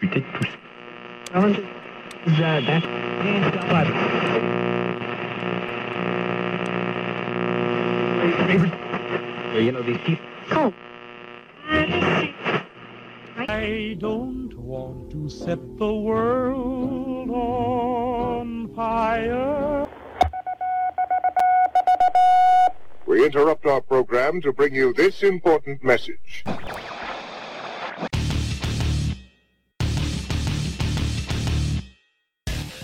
discuter tout ça. You know, these people. Oh. I don't want to set the world on fire. We interrupt our program to bring you this important message.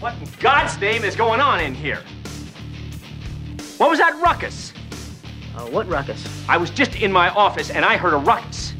What in God's name is going on in here? What was that ruckus? Uh, what ruckus? I was just in my office and I heard a ruckus.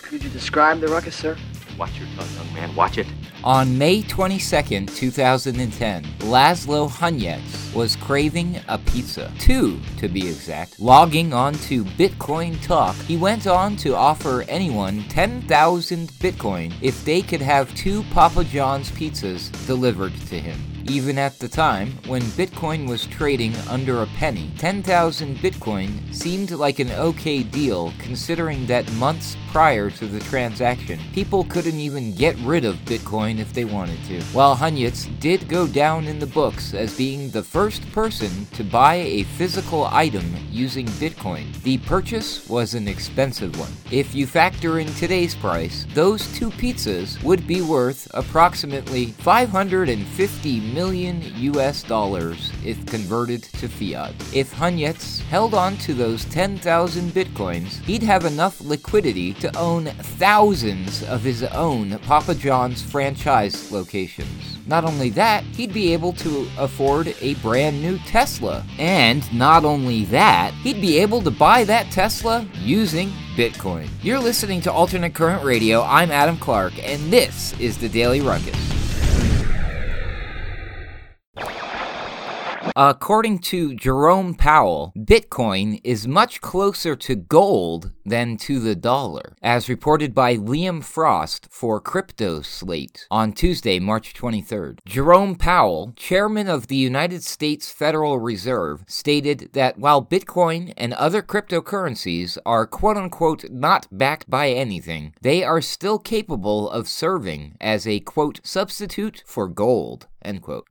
Could you describe the ruckus, sir? Watch your tongue, young man. Watch it. On May 22, 2010, Laszlo Hanyecz was craving a pizza. Two, to be exact. Logging on to Bitcoin Talk, he went on to offer anyone 10,000 Bitcoin if they could have two Papa John's pizzas delivered to him. Even at the time, when Bitcoin was trading under a penny, 10,000 Bitcoin seemed like an okay deal considering that months prior to the transaction, people couldn't even get rid of Bitcoin if they wanted to. While Hanyecz did go down in the books as being the first person to buy a physical item using Bitcoin, the purchase was an expensive one. If you factor in today's price, those two pizzas would be worth approximately 550 million US dollars if converted to fiat. If Hanyecz held on to those 10,000 bitcoins, he'd have enough liquidity to own thousands of his own Papa John's franchise locations. Not only that, he'd be able to afford a brand new Tesla. And not only that, he'd be able to buy that Tesla using Bitcoin. You're listening to Alternate Current Radio. I'm Adam Clark, and this is the Daily Ruckus. According to Jerome Powell, Bitcoin is much closer to gold than to the dollar, as reported by Liam Frost for Crypto Slate on Tuesday, March 23rd. Jerome Powell, chairman of the United States Federal Reserve, stated that while Bitcoin and other cryptocurrencies are quote unquote not backed by anything, they are still capable of serving as a quote substitute for gold.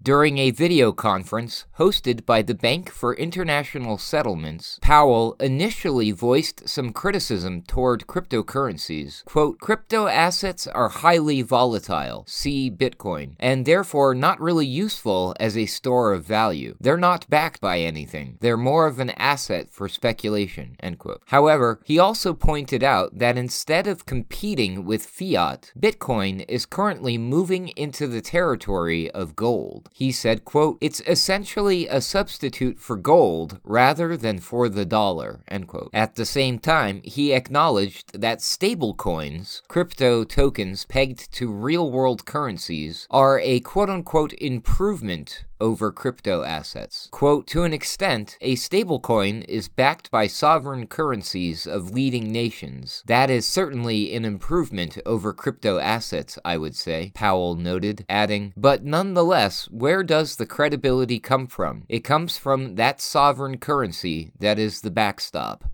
During a video conference hosted by the Bank for International Settlements, Powell initially voiced some criticism toward cryptocurrencies. Quote, crypto assets are highly volatile, see Bitcoin, and therefore not really useful as a store of value. They're not backed by anything. They're more of an asset for speculation, end quote. However, he also pointed out that instead of competing with fiat, Bitcoin is currently moving into the territory of gold. He said, quote, it's essentially a substitute for gold rather than for the dollar, end quote. At the same time, he acknowledged that stable coins, crypto tokens pegged to real world currencies, are a quote unquote improvement over crypto assets. Quote, to an extent, a stablecoin is backed by sovereign currencies of leading nations. That is certainly an improvement over crypto assets, I would say, Powell noted, adding, but nonetheless, where does the credibility come from? It comes from that sovereign currency that is the backstop.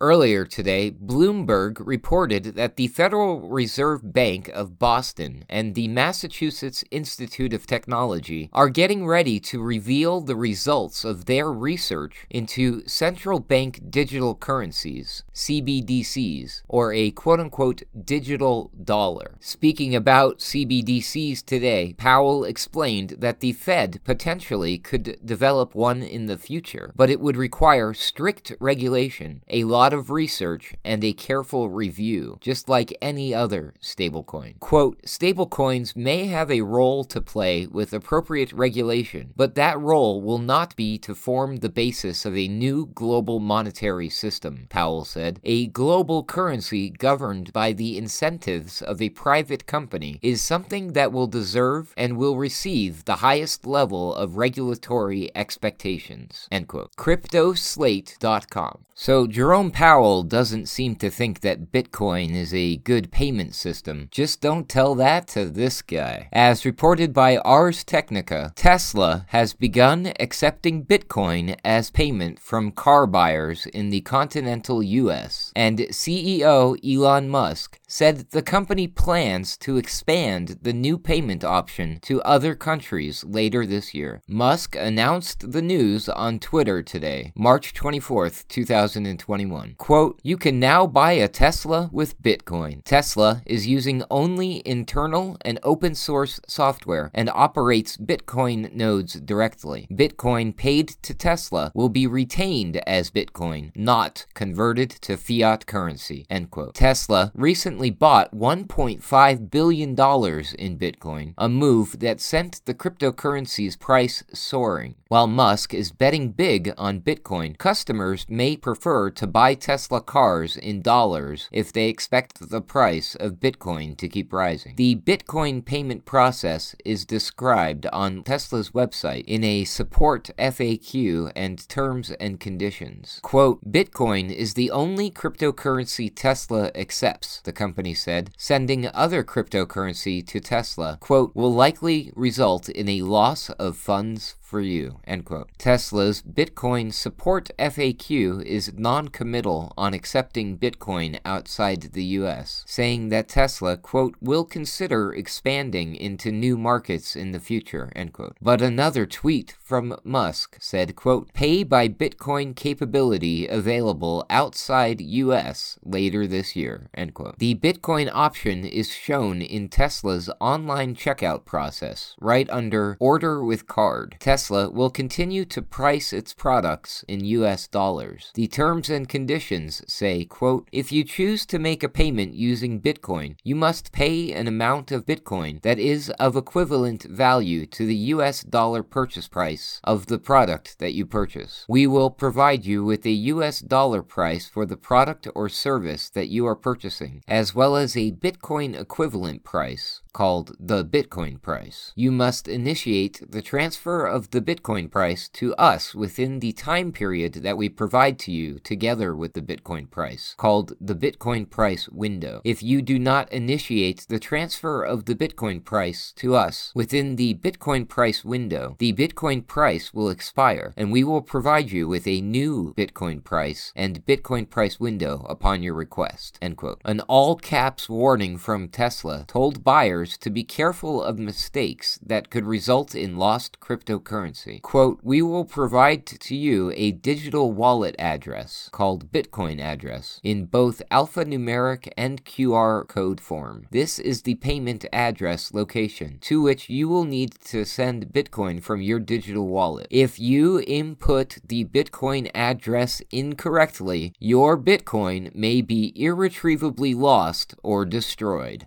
Earlier today, Bloomberg reported that the Federal Reserve Bank of Boston and the Massachusetts Institute of Technology are getting ready to reveal the results of their research into central bank digital currencies, CBDCs, or a quote unquote digital dollar. Speaking about CBDCs today, Powell explained that the Fed potentially could develop one in the future, but it would require strict regulation a lot of research, and a careful review, just like any other stablecoin. Quote, stablecoins may have a role to play with appropriate regulation, but that role will not be to form the basis of a new global monetary system, Powell said. A global currency governed by the incentives of a private company is something that will deserve and will receive the highest level of regulatory expectations. End quote. CryptoSlate.com. So Jerome Powell doesn't seem to think that Bitcoin is a good payment system. Just don't tell that to this guy. As reported by Ars Technica, Tesla has begun accepting Bitcoin as payment from car buyers in the continental US, and CEO Elon Musk said the company plans to expand the new payment option to other countries later this year. Musk announced the news on Twitter today, March 24th, 2021. Quote, You can now buy a Tesla with Bitcoin. Tesla is using only internal and open source software and operates Bitcoin nodes directly. Bitcoin paid to Tesla will be retained as Bitcoin, not converted to fiat currency. End quote. Tesla recently bought $1.5 billion in Bitcoin, a move that sent the cryptocurrency's price soaring. While Musk is betting big on Bitcoin, customers may prefer to buy Tesla cars in dollars if they expect the price of Bitcoin to keep rising. The Bitcoin payment process is described on Tesla's website in a support FAQ and terms and conditions. Quote, Bitcoin is the only cryptocurrency Tesla accepts, the company said. Sending other cryptocurrency to Tesla, quote, will likely result in a loss of funds for you, end quote. Tesla's Bitcoin support FAQ is non-committal on accepting Bitcoin outside the US, saying that Tesla, quote, will consider expanding into new markets in the future, end quote. But another tweet from Musk said, quote, pay by Bitcoin capability available outside US later this year, end quote. The Bitcoin option is shown in Tesla's online checkout process, right under order with card. Tesla will continue to price its products in US dollars. The terms and conditions say, quote, if you choose to make a payment using Bitcoin, you must pay an amount of Bitcoin that is of equivalent value to the US dollar purchase price of the product that you purchase. We will provide you with a US dollar price for the product or service that you are purchasing, as well as a Bitcoin equivalent price called the Bitcoin price. You must initiate the transfer of the Bitcoin price to us within the time period that we provide to you together with the Bitcoin price, called the Bitcoin price window. If you do not initiate the transfer of the Bitcoin price to us within the Bitcoin price window, the Bitcoin price will expire and we will provide you with a new Bitcoin price and Bitcoin price window upon your request. End quote. An all caps warning from Tesla told buyers to be careful of mistakes that could result in lost cryptocurrency. Quote, We will provide to you a digital wallet address called Bitcoin address in both alphanumeric and QR code form. This is the payment address location to which you will need to send Bitcoin from your digital wallet. If you input the Bitcoin address incorrectly, your Bitcoin may be irretrievably lost or destroyed.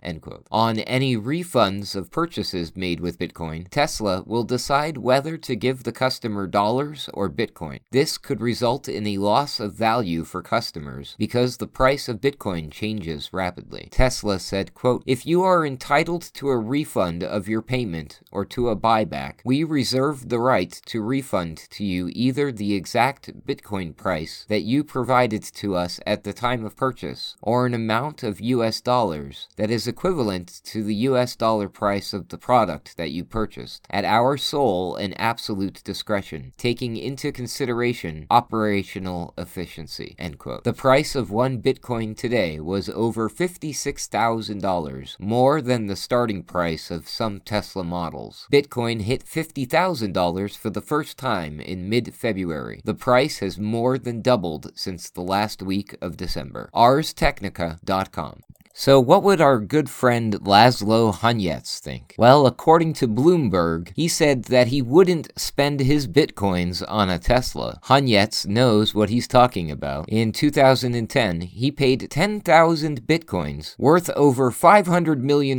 On any refunds of purchases made with Bitcoin, Tesla will decide whether to give the customer dollars or Bitcoin. This could result in a loss of value for customers because the price of Bitcoin changes rapidly. Tesla said, quote, If you are entitled to a refund of your payment or to a buyback, we reserve the right to refund to you either the exact Bitcoin price that you provided to us at the time of purchase or an amount of US dollars that is equivalent to the US US dollar price of the product that you purchased, at our sole and absolute discretion, taking into consideration operational efficiency. The price of one Bitcoin today was over $56,000, more than the starting price of some Tesla models. Bitcoin hit $50,000 for the first time in mid February. The price has more than doubled since the last week of December. ArsTechnica.com. So, what would our good friend Laszlo Hanyecz think? Well, according to Bloomberg, he said that he wouldn't spend his bitcoins on a Tesla. Hanyecz knows what he's talking about. In 2010, he paid 10,000 bitcoins, worth over $500 million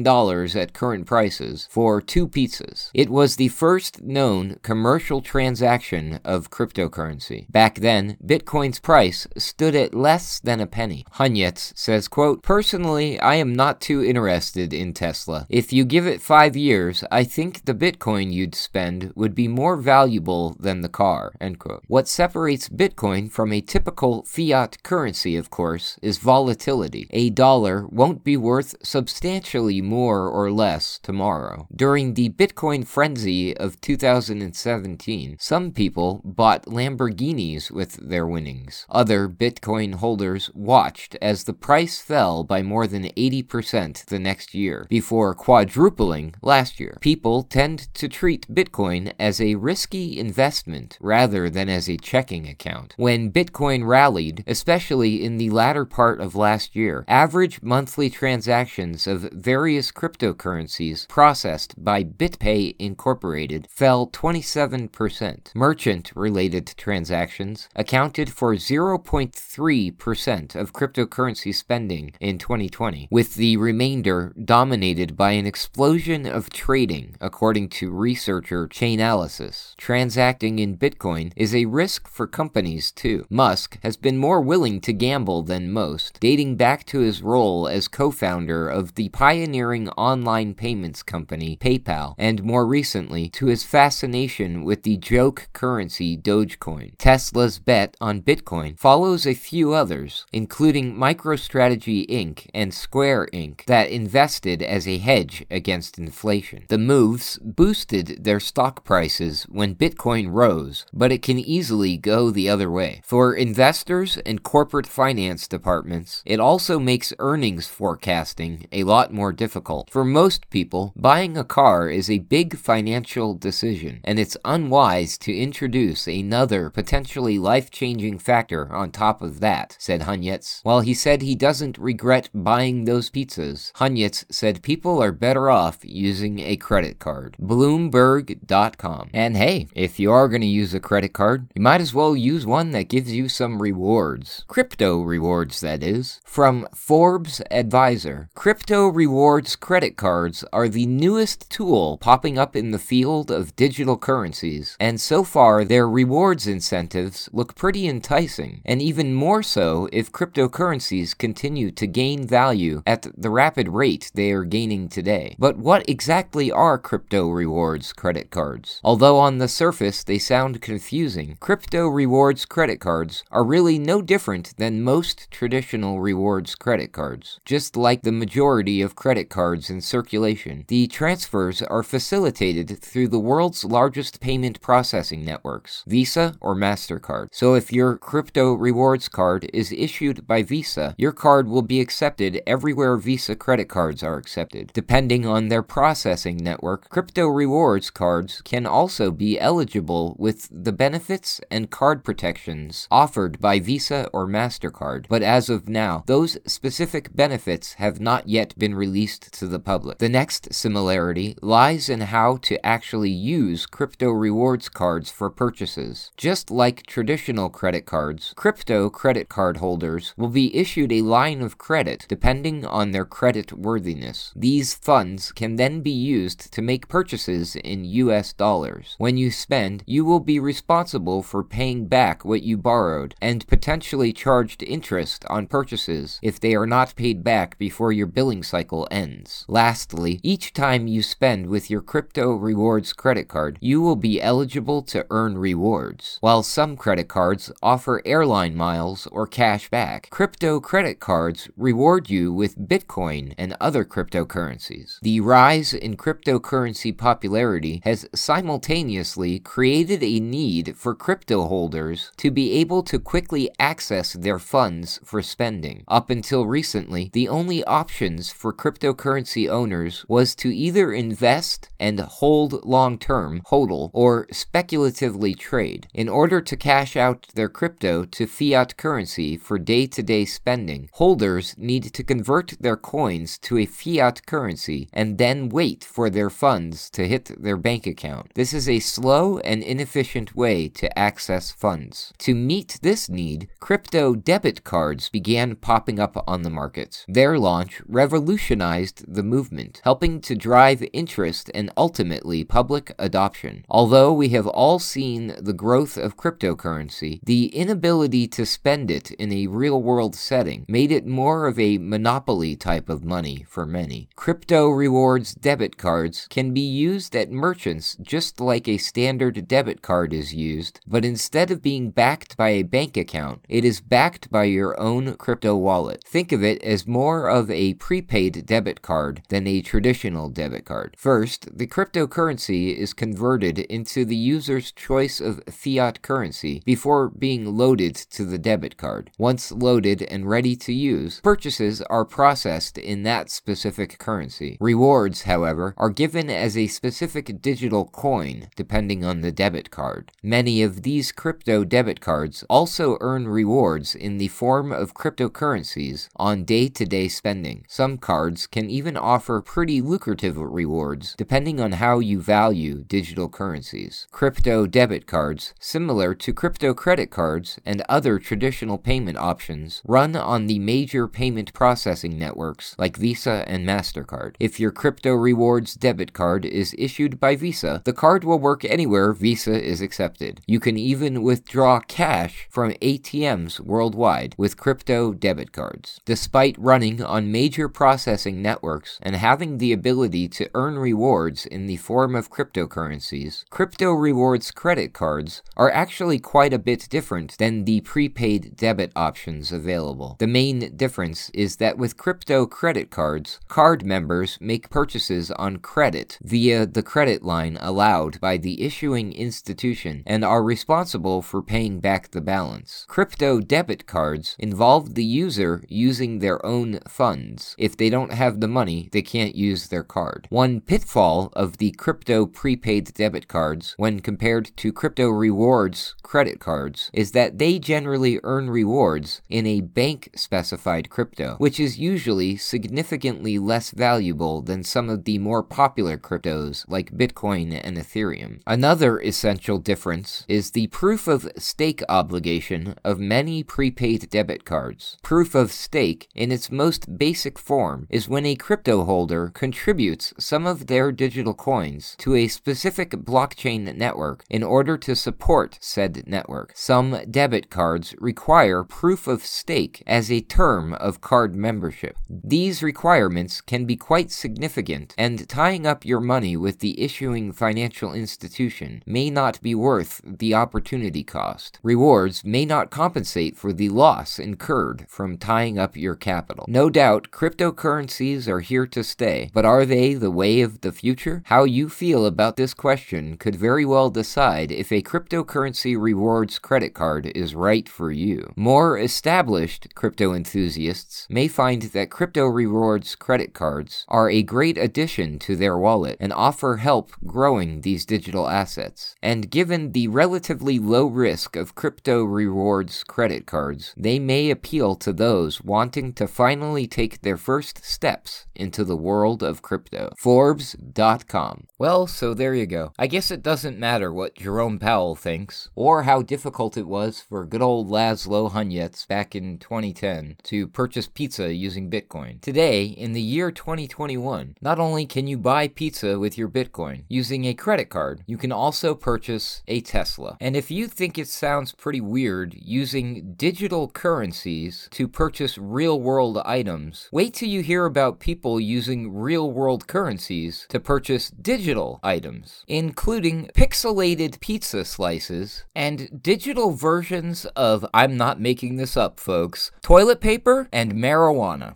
at current prices, for two pizzas. It was the first known commercial transaction of cryptocurrency. Back then, Bitcoin's price stood at less than a penny. Hanyecz says, quote, Personally, I am not too interested in Tesla. If you give it five years, I think the Bitcoin you'd spend would be more valuable than the car. End quote. What separates Bitcoin from a typical fiat currency, of course, is volatility. A dollar won't be worth substantially more or less tomorrow. During the Bitcoin frenzy of 2017, some people bought Lamborghinis with their winnings. Other Bitcoin holders watched as the price fell by more than 80% the next year, before quadrupling last year. People tend to treat Bitcoin as a risky investment rather than as a checking account. When Bitcoin rallied, especially in the latter part of last year, average monthly transactions of various cryptocurrencies processed by BitPay Incorporated fell 27%. Merchant related transactions accounted for 0.3% of cryptocurrency spending in 2020, with the remainder dominated by an explosion of trading, according to researcher Chainalysis. Transacting in Bitcoin is a risk for companies too. Musk has been more willing to gamble than most, dating back to his role as co founder of the pioneering online payments company PayPal, and more recently to his fascination with the joke currency Dogecoin. Tesla's bet on Bitcoin follows a few others, including MicroStrategy Inc. and Square Inc., that invested as a hedge against inflation. The moves boosted their stock prices when Bitcoin rose, but it can easily go the other way. For investors and corporate finance departments, it also makes earnings forecasting a lot more difficult. For most people, buying a car is a big financial decision, and it's unwise to introduce another potentially life changing factor on top of that, said Hanyecz. While he said he doesn't regret buying those pizzas, Hanyecz said people are better off using a credit card. Bloomberg.com. And hey, if you are going to use a credit card, you might as well use one that gives you some rewards. Crypto rewards, that is. From Forbes Advisor, crypto rewards credit cards are the newest tool popping up in the field of digital currencies, and so far their rewards incentives look pretty enticing, and even more so if cryptocurrencies continue to gain value at the rapid rate they are gaining today. But what exactly are crypto rewards credit cards? Although on the surface they sound confusing, crypto rewards credit cards are really no different than most traditional rewards credit cards. Just like the majority of credit cards in circulation, the transfers are facilitated through the world's largest payment processing networks, Visa or MasterCard. So if your crypto rewards card is issued by Visa, your card will be accepted everywhere Visa credit cards are accepted. Depending on their processing network, crypto rewards cards can also be eligible with the benefits and card protections offered by Visa or MasterCard, but as of now, those specific benefits have not yet been released to the public. The next similarity lies in how to actually use crypto rewards cards for purchases. Just like traditional credit cards, crypto credit card holders will be issued a line of credit depending on their credit worthiness. These funds can then be used to make purchases in US dollars. When you spend, you will be responsible for paying back what you borrowed and potentially charged interest on purchases if they are not paid back before your billing cycle ends. Lastly, each time you spend with your crypto rewards credit card, you will be eligible to earn rewards. While some credit cards offer airline miles or cash back, crypto credit cards reward you with Bitcoin and other cryptocurrencies. The rise in cryptocurrency popularity has simultaneously created a need for crypto holders to be able to quickly access their funds for spending. Up until recently, the only options for cryptocurrency owners was to either invest and hold long term, hodl, or speculatively trade. In order to cash out their crypto to fiat currency for day to day spending, holders need to convert their coins to a fiat currency and then wait for their funds to hit their bank account. This is a slow and inefficient way to access funds. To meet this need, crypto debit cards began popping up on the market. Their launch revolutionized the movement, helping to drive interest and ultimately public adoption. Although we have all seen the growth of cryptocurrency, the inability to spend it in a real world setting made it more of a monopoly type of money for many. Crypto rewards debit cards can be used at merchants just like a standard debit card is used, but instead of being backed by a bank account, it is backed by your own crypto wallet. Think of it as more of a prepaid debit card than a traditional debit card. First, the cryptocurrency is converted into the user's choice of fiat currency before being loaded to the debit card. Once loaded and ready to use, purchases are processed in that specific currency. Rewards, however, are given as a specific digital coin depending on the debit card. Many of these crypto debit cards also earn rewards in the form of cryptocurrencies on day to day spending. Some cards can even offer pretty lucrative rewards depending on how you value digital currencies. Crypto debit cards, similar to crypto credit cards and other traditional payment options, run on the major payment processing networks like Visa and MasterCard. If your crypto rewards debit card is issued by Visa, the card will work anywhere Visa is accepted. You can even withdraw cash from ATMs worldwide with crypto debit cards. Despite running on major processing networks and having the ability to earn rewards in the form of cryptocurrencies, crypto rewards credit cards are actually quite a bit different than the prepaid debit options available. The main difference is that with crypto credit cards, card members make purchases on credit via the credit line allowed by the issuing institution and are responsible for paying back the balance. Crypto debit cards involve the user using their own funds. If they don't have the money, they can't use their card. One pitfall of the crypto prepaid debit cards, when compared to crypto rewards credit cards, is that they generally earn rewards in a bank specified crypto, which is usually significantly less valuable than some of the more popular cryptos like Bitcoin and Ethereum. Another essential difference is the proof of stake obligation of many prepaid debit cards. Proof of stake, in its most basic form, is when a crypto holder contributes some of their digital coins to a specific blockchain network in order to support said network. Some debit cards require proof of stake as a term of card membership. These requirements can be quite significant, and tying up your money with the issuing financial institution may not be worth the opportunity cost. Rewards may not compensate for the loss incurred from tying up your capital. No doubt, cryptocurrencies are here to stay, but are they the way of the future? How you feel about this question could very well decide if a cryptocurrency rewards credit card is right for you. More established crypto enthusiasts may find that crypto rewards credit cards are a great addition to their wallet and offer help growing these digital assets. And given the relatively low risk of crypto rewards credit cards, they may appeal to those wanting to finally take their first steps into the world of crypto. Forbes.com. Well, so there you go. I guess it doesn't matter what Jerome Powell thinks, or how difficult it was for good old Laszlo Hanyecz back in 2010 to purchase pizza using Bitcoin. Today, in the year 2021, not only can you buy pizza with your Bitcoin using a credit card, you can also purchase a Tesla. And if you think it sounds pretty weird using digital currencies to purchase real world items, wait till you hear about people using real world currencies to purchase digital items, including pixelated pizza slices and digital versions of, I'm not making this up, folks, toilet paper and marijuana.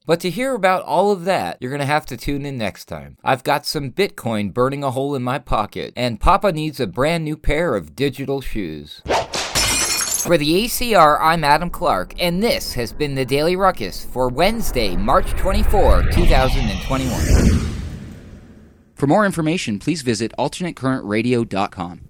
But to hear about all of that, you're gonna have to tune in next time. I've got some Bitcoin burning a hole in my pocket, and Papa needs a brand new pair of digital shoes. For the ACR, I'm Adam Clark, and this has been the Daily Ruckus for Wednesday, March 24, 2021. For more information, please visit alternatecurrentradio.com.